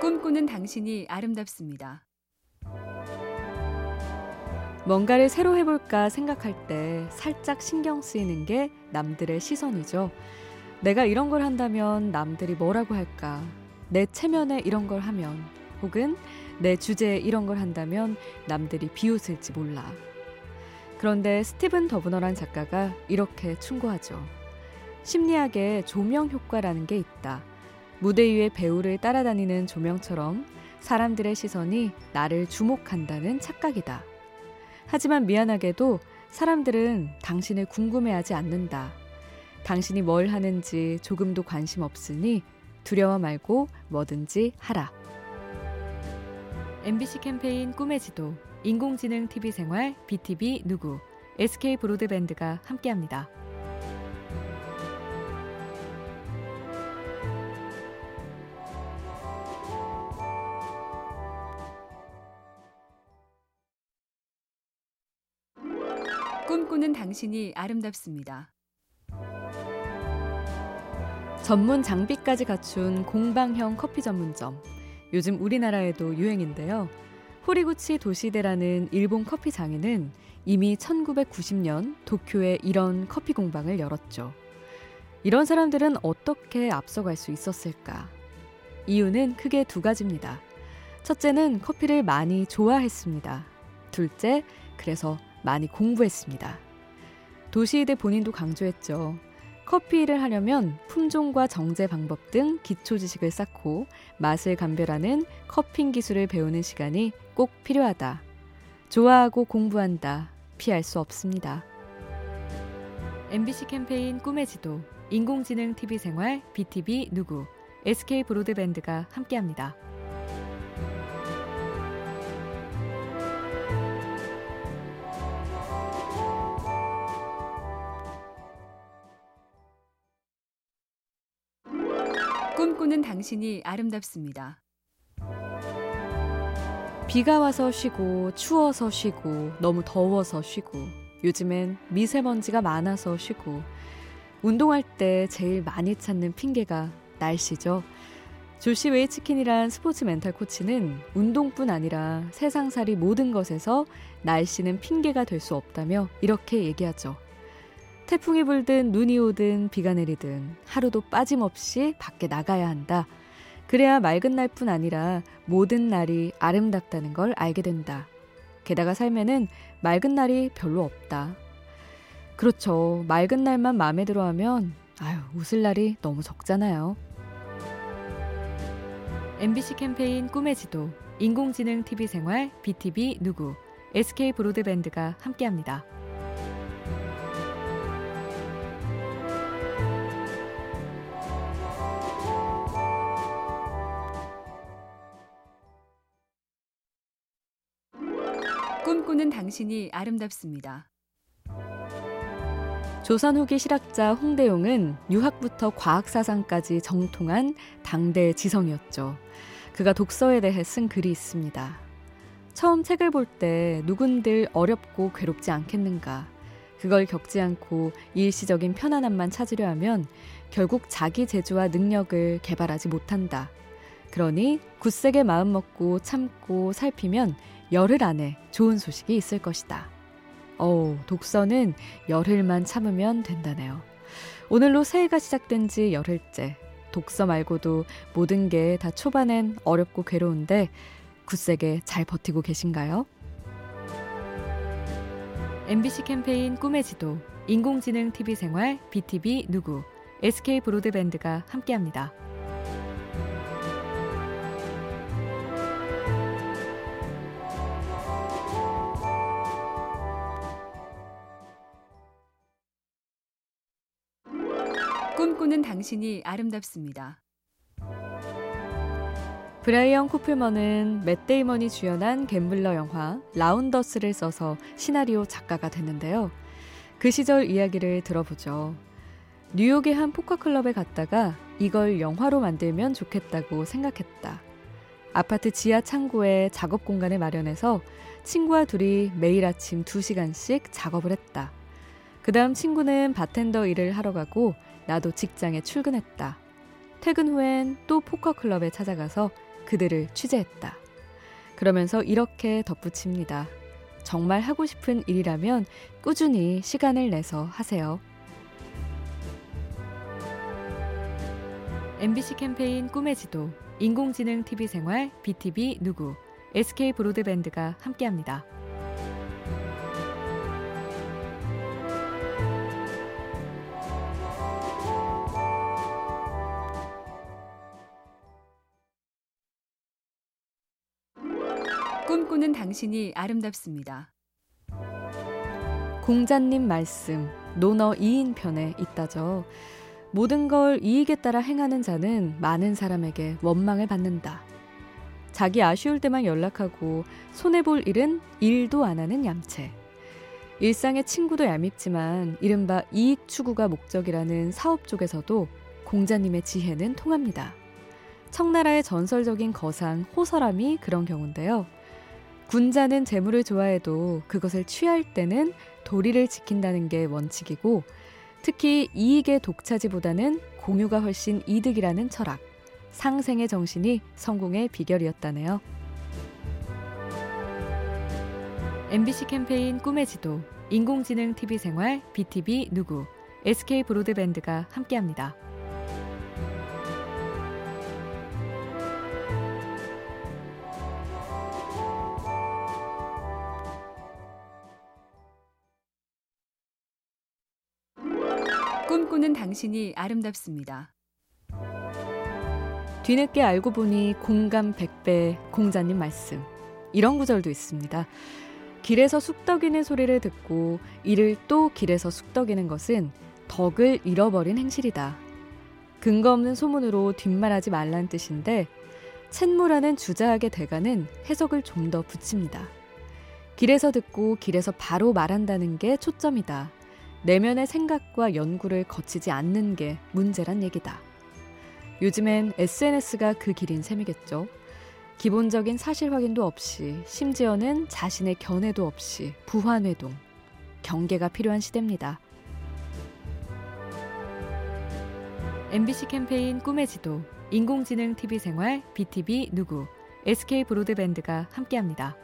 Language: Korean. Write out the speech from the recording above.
꿈꾸는 당신이 아름답습니다. 뭔가를 새로 해볼까 생각할 때 살짝 신경 쓰이는 게 남들의 시선이죠. 내가 이런 걸 한다면 남들이 뭐라고 할까? 내 체면에 이런 걸 하면 혹은 내 주제에 이런 걸 한다면 남들이 비웃을지 몰라. 그런데 스티븐 더브너란 작가가 이렇게 충고하죠. 심리학에 조명 효과라는 게 있다. 무대 위에 배우를 따라다니는 조명처럼 사람들의 시선이 나를 주목한다는 착각이다. 하지만 미안하게도 사람들은 당신을 궁금해하지 않는다. 당신이 뭘 하는지 조금도 관심 없으니 두려워 말고 뭐든지 하라. MBC 캠페인 꿈의 지도, 인공지능 TV 생활, BTV 누구, SK 브로드밴드가 함께합니다. 꿈꾸는 당신이 아름답습니다. 전문 장비까지 갖춘 공방형 커피 전문점. 요즘 우리나라에도 유행인데요. 호리구치 도시대라는 일본 커피 장인은 이미 1990년 도쿄에 이런 커피 공방을 열었죠. 이런 사람들은 어떻게 앞서갈 수 있었을까? 이유는 크게 두 가지입니다. 첫째는 커피를 많이 좋아했습니다. 둘째, 그래서 많이 공부했습니다. 도시이대 본인도 강조했죠. 커피 일을 하려면 품종과 정제 방법 등 기초 지식을 쌓고 맛을 감별하는 커핑 기술을 배우는 시간이 꼭 필요하다. 좋아하고 공부한다. 피할 수 없습니다. MBC 캠페인 꿈의 지도, 인공지능 TV 생활, BTV 누구, SK 브로드밴드가 함께합니다. 꿈꾸는 당신이 아름답습니다. 비가 와서 쉬고 추워서 쉬고 너무 더워서 쉬고 요즘엔 미세먼지가 많아서 쉬고 운동할 때 제일 많이 찾는 핑계가 날씨죠. 조시 웨이치킨이란 스포츠 멘탈 코치는 운동뿐 아니라 세상살이 모든 것에서 날씨는 핑계가 될 수 없다며 이렇게 얘기하죠. 태풍이 불든 눈이 오든 비가 내리든 하루도 빠짐없이 밖에 나가야 한다. 그래야 맑은 날뿐 아니라 모든 날이 아름답다는 걸 알게 된다. 게다가 삶에는 맑은 날이 별로 없다. 그렇죠. 맑은 날만 마음에 들어 하면, 아유, 웃을 날이 너무 적잖아요. MBC 캠페인 꿈의 지도, 인공지능 TV 생활, BTV 누구, SK 브로드밴드가 함께합니다. 꿈꾸는 당신이 아름답습니다. 조선 후기 실학자 홍대용은 유학부터 과학 사상까지 정통한 당대 지성이었죠. 그가 독서에 대해 쓴 글이 있습니다. 처음 책을 볼 때 누군들 어렵고 괴롭지 않겠는가. 그걸 겪지 않고 일시적인 편안함만 찾으려 하면 결국 자기 재주와 능력을 개발하지 못한다. 그러니 굳세게 마음 먹고 참고 살피면 열흘 안에 좋은 소식이 있을 것이다. 어우, 독서는 열흘만 참으면 된다네요. 오늘로 새해가 시작된 지 열흘째. 독서 말고도 모든 게 다 초반엔 어렵고 괴로운데 굳세게 잘 버티고 계신가요? MBC 캠페인 꿈의 지도, 인공지능 TV 생활, BTV 누구, SK 브로드밴드가 함께합니다. 꿈꾸는 당신이 아름답습니다. 브라이언 코플먼은 맷 데이먼이 주연한 gambler 영화 Rounders를 써서 시나리오 작가가 됐는데요. 그 시절 이야기를 들어보죠. 뉴욕의 한 포커클럽에 갔다가 이걸 영화로 만들면 좋겠다고 생각했다. 아파트 지하 창고에 작업 공간을 마련해서 친구와 둘이 매일 아침 2시간씩 작업을 했다. 그 다음 친구는 바텐더 일을 하러 가고 나도 직장에 출근했다. 퇴근 후엔 또 포커클럽에 찾아가서 그들을 취재했다. 그러면서 이렇게 덧붙입니다. 정말 하고 싶은 일이라면 꾸준히 시간을 내서 하세요. MBC 캠페인 꿈의 지도, 인공지능 TV 생활, BTV 누구, SK 브로드밴드가 함께합니다. 당신이 아름답습니다. 공자님 말씀, 논어 2인편에 있다죠. 모든 걸 이익에 따라 행하는 자는 많은 사람에게 원망을 받는다. 자기 아쉬울 때만 연락하고 손해볼 일은 일도 안 하는 얌체. 일상의 친구도 얄밉지만 이른바 이익 추구가 목적이라는 사업 쪽에서도 공자님의 지혜는 통합니다. 청나라의 전설적인 거상 호설함이 그런 경우인데요. 군자는 재물을 좋아해도 그것을 취할 때는 도리를 지킨다는 게 원칙이고 특히 이익의 독차지보다는 공유가 훨씬 이득이라는 철학, 상생의 정신이 성공의 비결이었다네요. MBC 캠페인 꿈의 지도, 인공지능 TV 생활, BTV 누구, SK 브로드밴드가 함께합니다. 꿈꾸는 당신이 아름답습니다. 뒤늦게 알고 보니 공감 100배 공자님 말씀. 이런 구절도 있습니다. 길에서 쑥덕이는 소리를 듣고 이를 또 길에서 쑥덕이는 것은 덕을 잃어버린 행실이다. 근거 없는 소문으로 뒷말하지 말란 뜻인데 챗무라는 주자학의 대가는 해석을 좀 더 붙입니다. 길에서 듣고 길에서 바로 말한다는 게 초점이다. 내면의 생각과 연구를 거치지 않는 게 문제란 얘기다. 요즘엔 SNS가 그 길인 셈이겠죠. 기본적인 사실 확인도 없이, 심지어는 자신의 견해도 없이 부화뇌동, 경계가 필요한 시대입니다. MBC 캠페인 꿈의 지도, 인공지능 TV 생활, BTV 누구, SK 브로드밴드가 함께합니다.